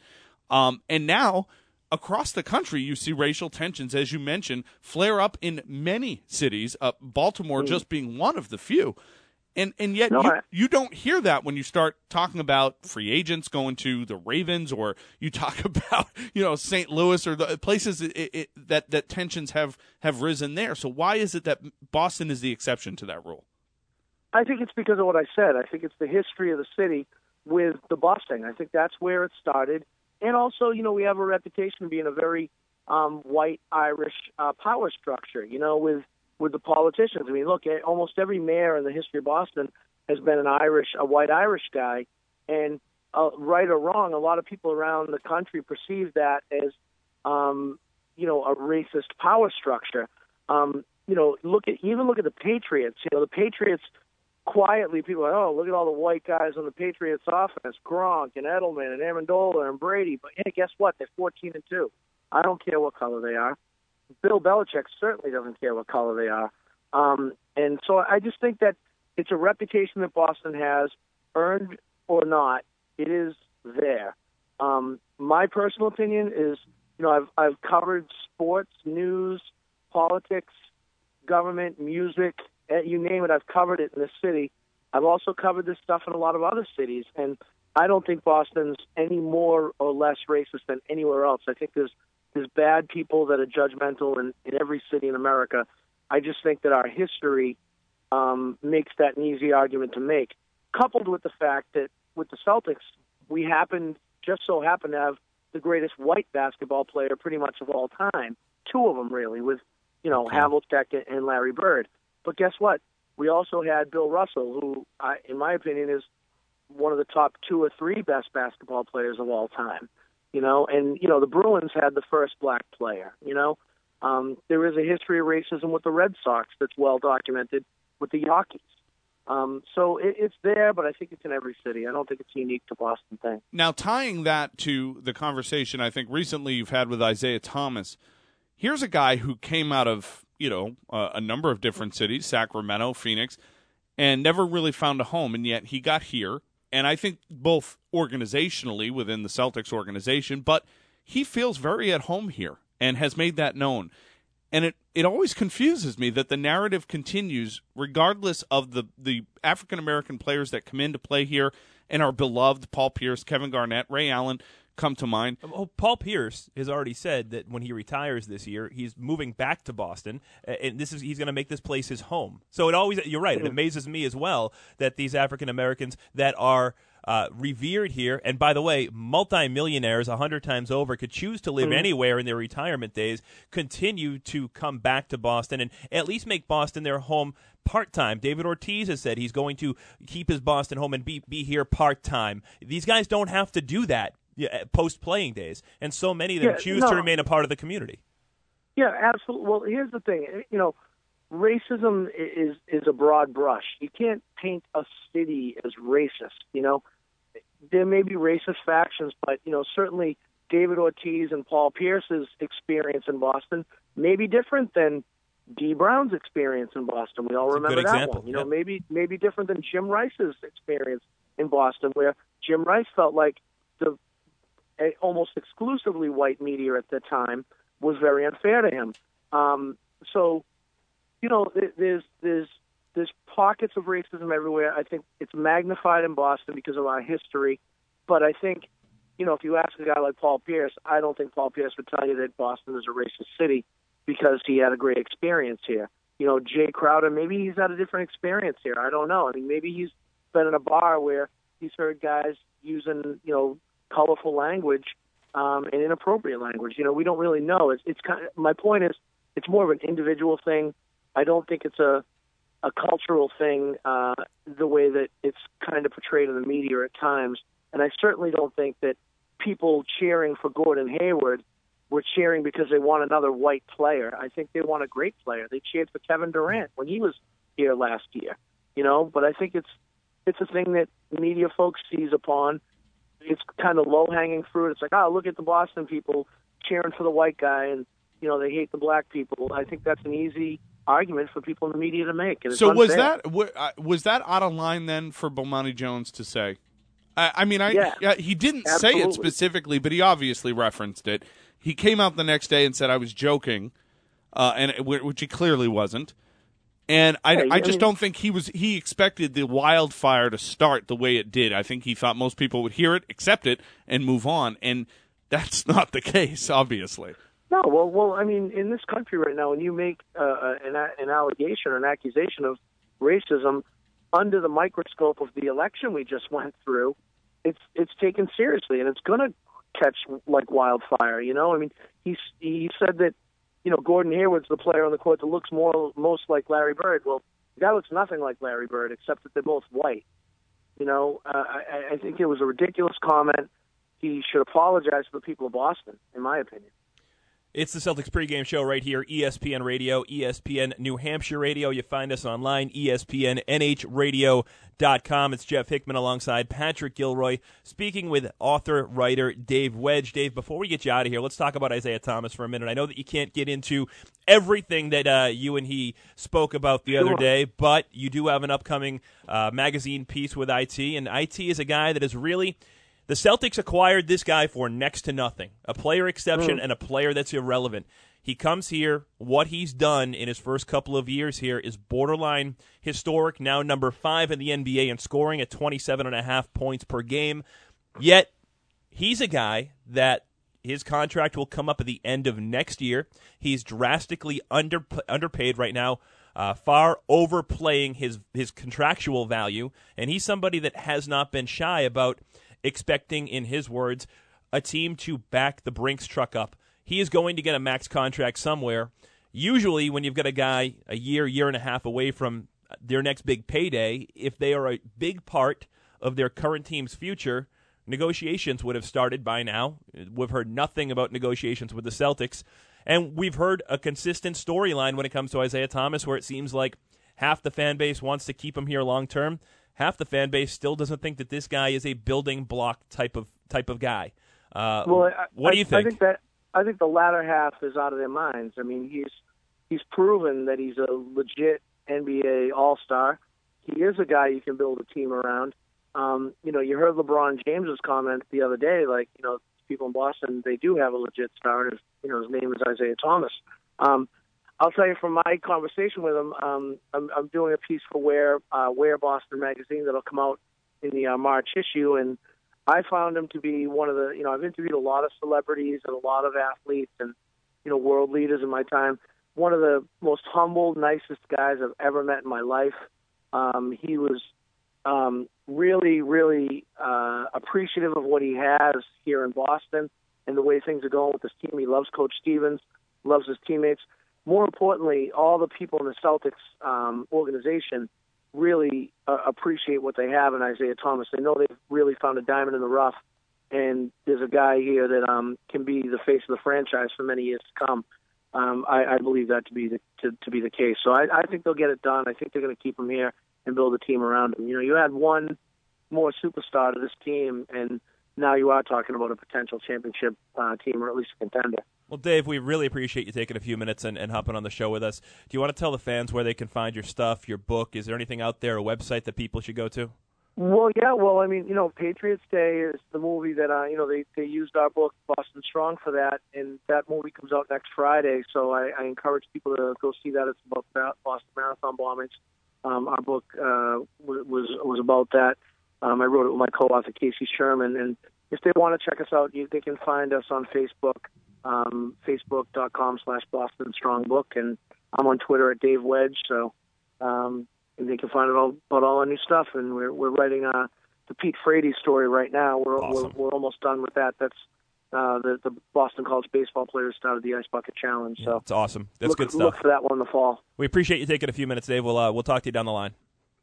Um, and now across the country, you see racial tensions, as you mentioned, flare up in many cities, uh, Baltimore just being one of the few. And and yet No, you, I- you don't hear that when you start talking about free agents going to the Ravens, or you talk about you know St. Louis or the places it, it, that that tensions have have risen there. So why is it that Boston is the exception to that rule? I think it's because of what I said. I think it's the history of the city with the busing. I think that's where it started. And also, you know, we have a reputation of being a very um, white Irish uh, power structure, you know, with, with the politicians. I mean, look, eh, almost every mayor in the history of Boston has been an Irish, a white Irish guy. And uh, right or wrong, a lot of people around the country perceive that as, um, you know, a racist power structure. Um, you know, look at even look at the Patriots. You know, the Patriots quietly people are, oh, look at all the white guys on the Patriots offense, Gronk and Edelman and Amendola and Brady. But hey, guess what? They're 14 and two. I don't care what color they are. Bill Belichick certainly doesn't care what color they are. Um, and so I just think that it's a reputation that Boston has, earned or not. It is there. Um, my personal opinion is, you know, I've I've covered sports, news, politics, government, music, eh, you name it. I've covered it in this city. I've also covered this stuff in a lot of other cities, and I don't think Boston's any more or less racist than anywhere else. I think there's there's bad people that are judgmental in, in every city in America. I just think that our history um, makes that an easy argument to make, coupled with the fact that with the Celtics, we happen just so happen to have the greatest white basketball player pretty much of all time. Two of them really, with you know Havlicek and Larry Bird. But guess what? We also had Bill Russell, who, I, in my opinion, is one of the top two or three best basketball players of all time. You know, and you know the Bruins had the first black player. You know, um, there is a history of racism with the Red Sox that's well documented with the Yankees. Um, so it, it's there, but I think it's in every city. I don't think it's unique to Boston thing. Now, tying that to the conversation I think recently you've had with Isaiah Thomas, here's a guy who came out of you know uh, a number of different cities, Sacramento, Phoenix, and never really found a home, and yet he got here. And I think both organizationally within the Celtics organization, but he feels very at home here and has made that known. And it, it always confuses me that the narrative continues regardless of the, the African American players that come in to play here and are beloved Paul Pierce, Kevin Garnett, Ray Allen come to mind. Oh, Paul Pierce has already said that when he retires this year, he's moving back to Boston, and this is he's going to make this place his home. So it always you're right. It amazes me as well that these African Americans that are uh, revered here, and by the way, multimillionaires a hundred times over could choose to live Mhm. anywhere in their retirement days, continue to come back to Boston and at least make Boston their home part time. David Ortiz has said he's going to keep his Boston home and be be here part time. These guys don't have to do that post playing days, and so many of them Yeah, choose no. to remain a part of the community. Yeah, absolutely. Well, here's the thing. You know, racism is is a broad brush. You can't paint a city as racist. You know, there may be racist factions, but you know, certainly David Ortiz and Paul Pierce's experience in Boston may be different than Dee Brown's experience in Boston. We all remember that example, one. You know, yep. maybe maybe different than Jim Rice's experience in Boston, where Jim Rice felt like the a, almost exclusively white media at the time was very unfair to him. Um, so, you know, there's there's there's pockets of racism everywhere. I think it's magnified in Boston because of our history, but I think, you know, if you ask a guy like Paul Pierce, I don't think Paul Pierce would tell you that Boston is a racist city because he had a great experience here. You know, Jae Crowder, maybe he's had a different experience here. I don't know. I mean, maybe he's been in a bar where he's heard guys using, you know, colorful language um, and inappropriate language. You know, we don't really know. It's, it's kind of, my point is, it's more of an individual thing. I don't think it's a a cultural thing uh, the way that it's kind of portrayed in the media at times. And I certainly don't think that people cheering for Gordon Hayward were cheering because they want another white player. I think they want a great player. They cheered for Kevin Durant when he was here last year. You know, but I think it's it's a thing that media folks seize upon. It's kind of low hanging fruit. It's like, oh, look at the Boston people cheering for the white guy, and you know they hate the black people. I think that's an easy argument for people in the media to make. So was unfair. that uh, was that out of line then for Bomani Jones to say? I, I mean, I Yeah. he didn't say it specifically, but he obviously referenced it. He came out the next day and said I was joking, uh, and it- which he clearly wasn't. And I, I just don't think he was. He expected the wildfire to start the way it did. I think he thought most people would hear it, accept it, and move on. And that's not the case, obviously. No, well, well, I mean, in this country right now, when you make uh, an, an allegation or an accusation of racism under the microscope of the election we just went through, it's it's taken seriously, and it's going to catch like wildfire. You know, I mean, he he said that you know Gordon Hayward's the player on the court that looks more most like Larry Bird. Well, the guy looks nothing like Larry Bird, except that they're both white. You know, uh, I, I think it was a ridiculous comment. He should apologize to the people of Boston, in my opinion. It's the Celtics pregame show right here, ESPN Radio, ESPN New Hampshire Radio. You find us online, ESPNNHradio.com. It's Jeff Hickman alongside Patrick Gilroy, speaking with author, writer Dave Wedge. Dave, before we get you out of here, let's talk about Isaiah Thomas for a minute. I know that you can't get into everything that uh, you and he spoke about the other day, but you do have an upcoming uh, magazine piece with IT, and IT is a guy that is really – the Celtics acquired this guy for next to nothing, a player exception Mm. and a player that's irrelevant. He comes here. What he's done in his first couple of years here is borderline historic, now number five in the NBA in scoring at 27 and a half points per game. Yet, he's a guy that his contract will come up at the end of next year. He's drastically under, underpaid right now. Uh, far overplaying his his contractual value, and he's somebody that has not been shy about expecting, in his words, a team to back the Brinks truck up. He is going to get a max contract somewhere. Usually, when you've got a guy a year, year and a half away from their next big payday, if they are a big part of their current team's future, negotiations would have started by now. We've heard nothing about negotiations with the Celtics. And we've heard a consistent storyline when it comes to Isaiah Thomas, where it seems like half the fan base wants to keep him here long term. Half the fan base still doesn't think that this guy is a building block type of type of guy. Uh, well, I, what do you think? I think that I think the latter half is out of their minds. I mean, he's he's proven that he's a legit NBA All Star. He is a guy you can build a team around. Um, you know, you heard LeBron James's comment the other day, like you know, people in Boston they do have a legit star, and his, you know his name is Isaiah Thomas. Um, I'll tell you from my conversation with him, um, I'm, I'm doing a piece for Where uh, Where Boston magazine that'll come out in the uh, March issue, and I found him to be one of the you know I've interviewed a lot of celebrities and a lot of athletes and you know world leaders in my time. One of the most humble, nicest guys I've ever met in my life. Um, he was um, really, really uh, appreciative of what he has here in Boston and the way things are going with his team. He loves Coach Stevens, loves his teammates. More importantly, all the people in the Celtics um, organization really uh, appreciate what they have in Isaiah Thomas. They know they've really found a diamond in the rough, and there's a guy here that um, can be the face of the franchise for many years to come. Um, I, I believe that to be the to, to be the case. So I, I think they'll get it done. I think they're going to keep him here and build a team around him. You know, you add one more superstar to this team, and now you are talking about a potential championship uh, team or at least a contender. Well, Dave, we really appreciate you taking a few minutes and, and hopping on the show with us. Do you want to tell the fans where they can find your stuff, your book? Is there anything out there, a website that people should go to? Well, yeah. Well, I mean, you know, Patriots Day is the movie that uh, you know they they used our book Boston Strong for that, and that movie comes out next Friday. So I, I encourage people to go see that. It's about Boston Marathon bombings. Um, our book uh, was was about that. Um, I wrote it with my co-author Casey Sherman, and if they want to check us out, you, they can find us on Facebook, um, facebook.com slash Boston Strong Book, and I'm on Twitter at Dave Wedge. So um, and they can find out all, about all our new stuff. And we're we're writing uh, the Pete Frates story right now. We're, awesome. we're we're almost done with that. That's uh, the the Boston College baseball players started the Ice Bucket Challenge. So it's awesome. That's look, good stuff. Look for that one in the fall. We appreciate you taking a few minutes, Dave. We'll uh, we'll talk to you down the line.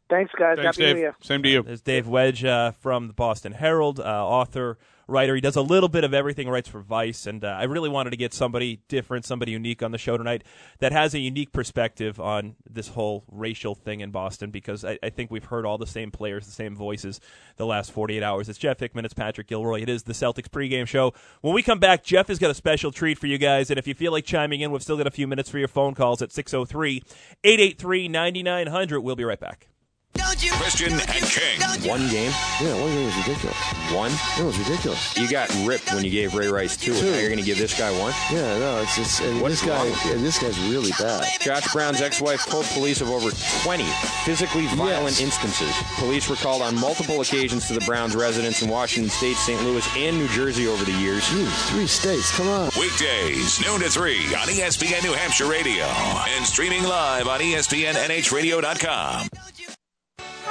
Thanks, guys. Thanks, Happy Dave. New Year. Same to you. There's Dave Wedge uh, from the Boston Herald, uh, author, writer. He does a little bit of everything. Writes for Vice, and uh, I really wanted to get somebody different, somebody unique on the show tonight that has a unique perspective on this whole racial thing in Boston. Because I, I think we've heard all the same players, the same voices, the last 48 hours. It's Jeff Hickman. It's Patrick Gilroy. It is the Celtics pregame show. When we come back, Jeff has got a special treat for you guys. And if you feel like chiming in, we've still got a few minutes for your phone calls at 603 883 9900. We'll be right back. Christian and King. One game? Yeah, one game was ridiculous. One? It was ridiculous. You got ripped when you gave Ray Rice two. Two. Now you're going to give this guy one? Yeah, no, it's just and What's this guy. wrong with you? Yeah, this guy's really bad. Josh Brown's ex-wife told police of over 20 physically violent instances. Police were called on multiple occasions to the Browns' residence in Washington State, St. Louis, and New Jersey over the years. Jeez, three states. Come on. Weekdays, noon to 3 on ESPN New Hampshire Radio and streaming live on ESPNNHradio.com.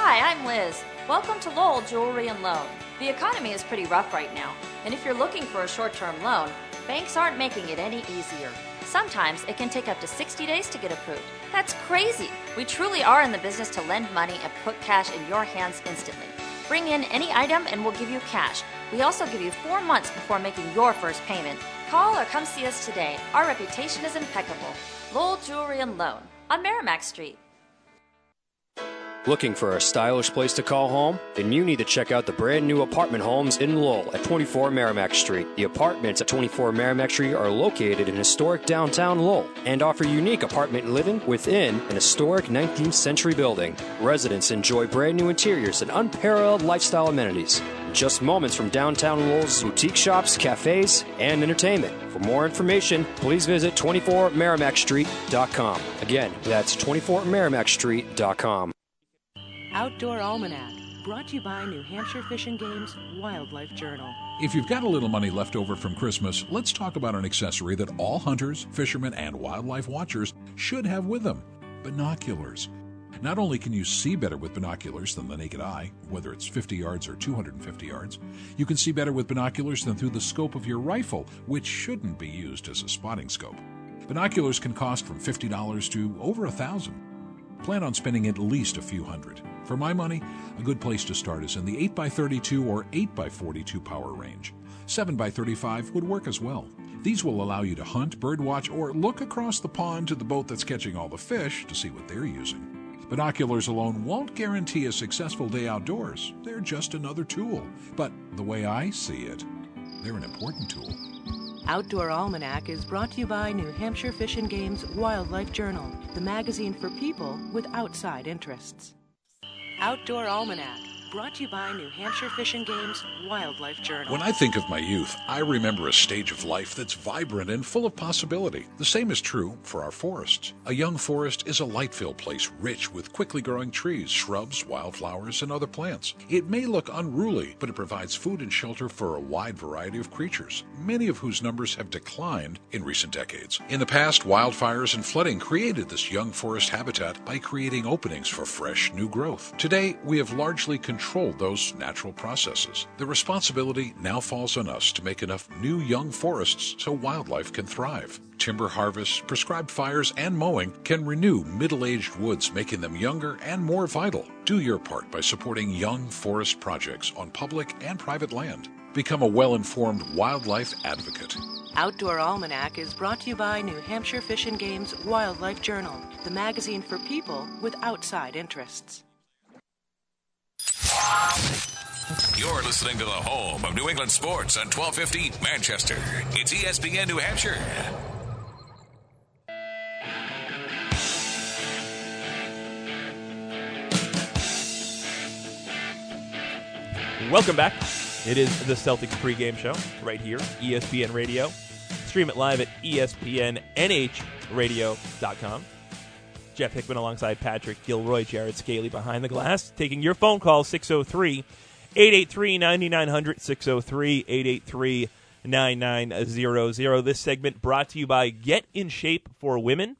Hi, I'm Liz. Welcome to Lowell Jewelry and Loan. The economy is pretty rough right now, and if you're looking for a short term loan, banks aren't making it any easier. Sometimes it can take up to 60 days to get approved. That's crazy! We truly are in the business to lend money and put cash in your hands instantly. Bring in any item and we'll give you cash. We also give you four months before making your first payment. Call or come see us today. Our reputation is impeccable. Lowell Jewelry and Loan on Merrimack Street. Looking for a stylish place to call home? Then you need to check out the brand new apartment homes in Lowell at 24 Merrimack Street. The apartments at 24 Merrimack Street are located in historic downtown Lowell and offer unique apartment living within an historic 19th century building. Residents enjoy brand new interiors and unparalleled lifestyle amenities. Just moments from downtown Lowell's boutique shops, cafes, and entertainment. For more information, please visit 24merrimackstreet.com. Again, that's 24merrimackstreet.com. Outdoor Almanac, brought to you by New Hampshire Fish and Game's Wildlife Journal. If you've got a little money left over from Christmas, let's talk about an accessory that all hunters, fishermen, and wildlife watchers should have with them binoculars. Not only can you see better with binoculars than the naked eye, whether it's 50 yards or 250 yards, you can see better with binoculars than through the scope of your rifle, which shouldn't be used as a spotting scope. Binoculars can cost from $50 to over a thousand. Plan on spending at least a few hundred. For my money, a good place to start is in the 8x32 or 8x42 power range. 7x35 would work as well. These will allow you to hunt, birdwatch, or look across the pond to the boat that's catching all the fish to see what they're using. Binoculars alone won't guarantee a successful day outdoors. They're just another tool. But the way I see it, they're an important tool. Outdoor Almanac is brought to you by New Hampshire Fish and Game's Wildlife Journal, the magazine for people with outside interests. Outdoor Almanac, brought to you by New Hampshire Fish and Game's Wildlife Journal. When I think of my youth, I remember a stage of life that's vibrant and full of possibility. The same is true for our forests. A young forest is a light filled place rich with quickly growing trees, shrubs, wildflowers, and other plants. It may look unruly, but it provides food and shelter for a wide variety of creatures, many of whose numbers have declined in recent decades. In the past, wildfires and flooding created this young forest habitat by creating openings for fresh, new growth. Today, we have largely controlled those natural processes. The responsibility now falls on us to make enough new young forests so wildlife can thrive. Timber harvest, prescribed fires, and mowing can renew middle aged woods, making them younger and more vital. Do your part by supporting young forest projects on public and private land. Become a well informed wildlife advocate. Outdoor Almanac is brought to you by New Hampshire Fish and Game's Wildlife Journal, the magazine for people with outside interests. You're listening to the home of New England sports on 1250 Manchester. It's ESPN New Hampshire. Welcome back. It is the Celtics pregame show right here, ESPN Radio. Stream it live at ESPNNHradio.com. Jeff Hickman alongside Patrick Gilroy, Jared Scaly behind the glass, taking your phone call 603 883 9900 603 883 9900. This segment brought to you by Get in Shape for Women.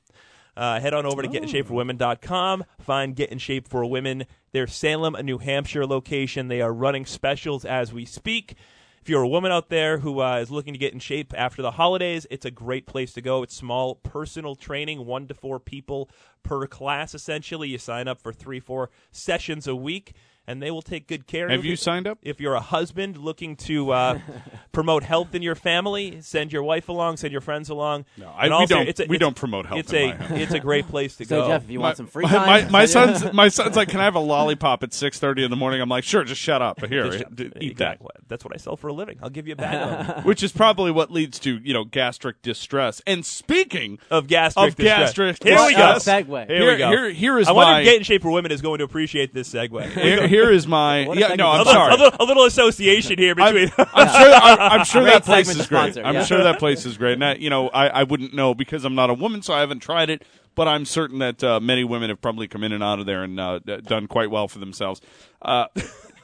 Uh, head on over to getinshapeforwomen.com. Find Get in Shape for Women, their Salem, a New Hampshire location. They are running specials as we speak. If you're a woman out there who uh, is looking to get in shape after the holidays, it's a great place to go. It's small personal training, one to four people per class, essentially. You sign up for three, four sessions a week. And they will take good care Have of you Have you signed up? If you're a husband looking to uh, promote health in your family, send your wife along, send your friends along. No, I- we also, don't- it's a, we it's- don't promote health It's in a my house. it's a great place to So, go. Jeff, if you want some free my, time, my, my son's my son's like, can I have a lollipop at six thirty in the morning? I'm like, sure, just shut up. But here, Just- d- eat got- that. That's what I sell for a living. I'll give you a bag of. Which is probably what leads to you know gastric distress. And speaking of gastric of distress. gastric Here we go. Distress- Here, Here, we go. Here, here is I wonder my if Get in Shape for Women is going to appreciate this segue. here, here is my yeah. No, I'm a little, sorry. A little, a little association here between. I'm, I'm sure. I'm, I'm sure that place segment is great. sponsor, I'm sure that place is great. And I, you know, I, I wouldn't know because I'm not a woman, so I haven't tried it. But I'm certain that uh, many women have probably come in and out of there and uh, done quite well for themselves. Uh,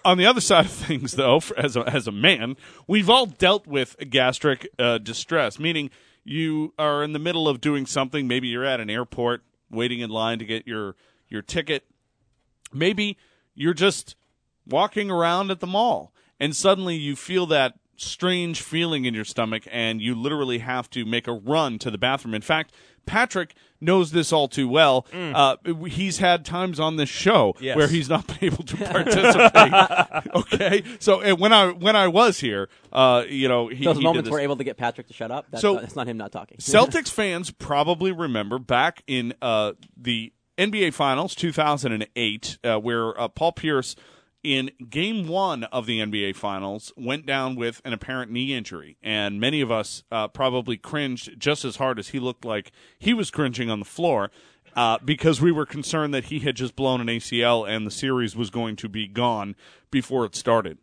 on the other side of things, though, for, as a, as a man, we've all dealt with gastric uh, distress, meaning you are in the middle of doing something. Maybe you're at an airport waiting in line to get your your ticket. Maybe you're just walking around at the mall and suddenly you feel that strange feeling in your stomach and you literally have to make a run to the bathroom. In fact, Patrick knows this all too well. Uh, he's had times on this show Mm. Yes. where he's not been able to participate. okay, so when I when I was here, uh, you know, he, Those he did moments this. we're able to get Patrick to shut up. That's, So- not, that's not him not talking. Celtics fans probably remember back in uh, the NBA Finals 2008, uh, where uh, Paul Pierce, in Game One of the NBA Finals, went down with an apparent knee injury, and many of us uh, probably cringed just as hard as he looked like he was cringing on the floor. Uh, because we were concerned that he had just blown an ACL and the series was going to be gone before it started.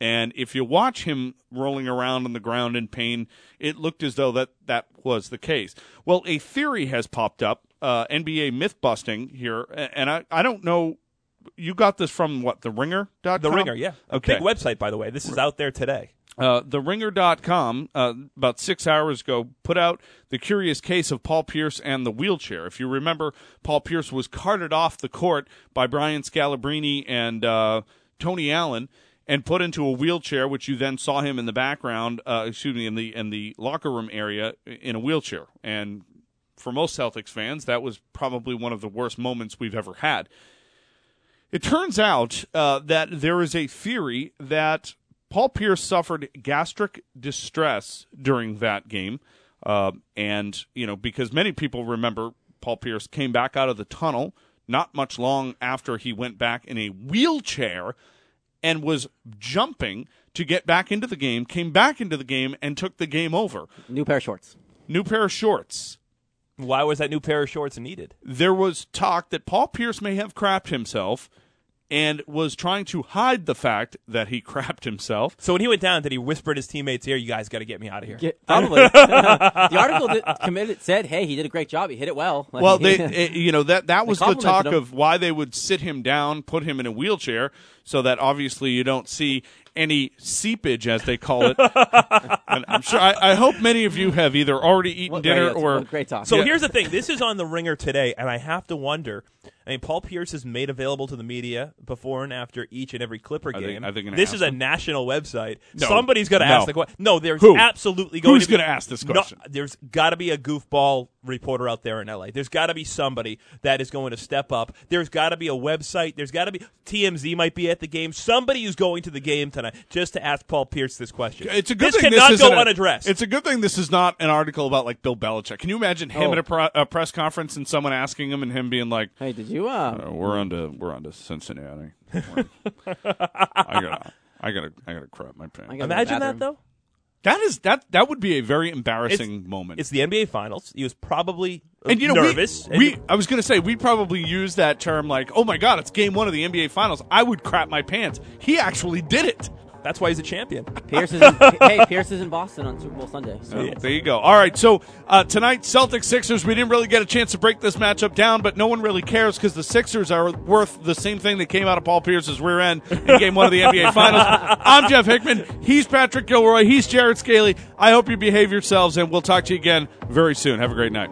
And if you watch him rolling around on the ground in pain, it looked as though that that was the case. Well, a theory has popped up, uh, NBA myth busting here, and I, I don't know. You got this from what, the ringer.com? The Ringer, yeah. A Okay. big website, by the way. This is out there today. Uh, ringer.com, uh, about six hours ago, put out the curious case of Paul Pierce and the wheelchair. If you remember, Paul Pierce was carted off the court by Brian Scalabrine and uh, Tony Allen and put into a wheelchair, which you then saw him in the background, uh, excuse me, in the in the locker room area in a wheelchair. And for most Celtics fans, that was probably one of the worst moments we've ever had. It turns out uh, that there is a theory that Paul Pierce suffered gastric distress during that game. Uh, and, you know, because many people remember Paul Pierce came back out of the tunnel not much long after he went back in a wheelchair and was jumping to get back into the game, came back into the game, and took the game over. New pair of shorts. New pair of shorts. Why was that new pair of shorts needed? There was talk that Paul Pierce may have crapped himself and was trying to hide the fact that he crapped himself. So when he went down, did he whisper in his teammates' ear, "You guys got to get me out of here"? Get, probably. the article that committed said, "Hey, he did a great job. He hit it well." Like, well, they, it, eh, you know that that was the talk him. of why they would sit him down, put him in a wheelchair, so that obviously you don't see any seepage, as they call it. and I'm sure. I, I hope many of you have either already eaten What dinner great- or great talk. So Yeah. here's the thing. This is on the Ringer today, and I have to wonder. I mean, Paul Pierce is made available to the media before and after each and every Clipper Are they- game. are they this ask is a national website. No. Somebody's going to No. ask the question. No, there's Who? absolutely going Who's to be. gonna ask this No, question? there's got to be a goofball reporter out there in LA. There's got to be somebody that is going to step up. There's got to be a website. There's got to be TMZ might be at the game. Somebody who's going to the game tonight just to ask Paul Pierce this question. It's a good this thing cannot this go isn't a- unaddressed. It's a good thing this is not an article about like Bill Belichick. Can you imagine him Oh. at a, pre- a press conference and someone asking him and him being like, "Hey, did you? Uh, Uh, we're on to we're on to Cincinnati. We're- I gotta I gotta I gotta crap my pants. I gotta go to the Imagine that bathroom. though. That is that that would be a very embarrassing moment. It's the NBA Finals. He was probably and you know, nervous. we, we I was gonna say we probably use that term like, oh my god, it's game one of the NBA Finals. I would crap my pants. He actually did it. That's why he's a champion. Pierce is in, hey, Pierce is in Boston on Super Bowl Sunday. So. There you go. All right, so uh, tonight Celtics Sixers. We didn't really get a chance to break this matchup down, but no one really cares because the Sixers are worth the same thing that came out of Paul Pierce's rear end in Game One of the NBA Finals. I'm Jeff Hickman. He's Patrick Gilroy. He's Jared Scaly. I hope you behave yourselves, and we'll talk to you again very soon. Have a great night.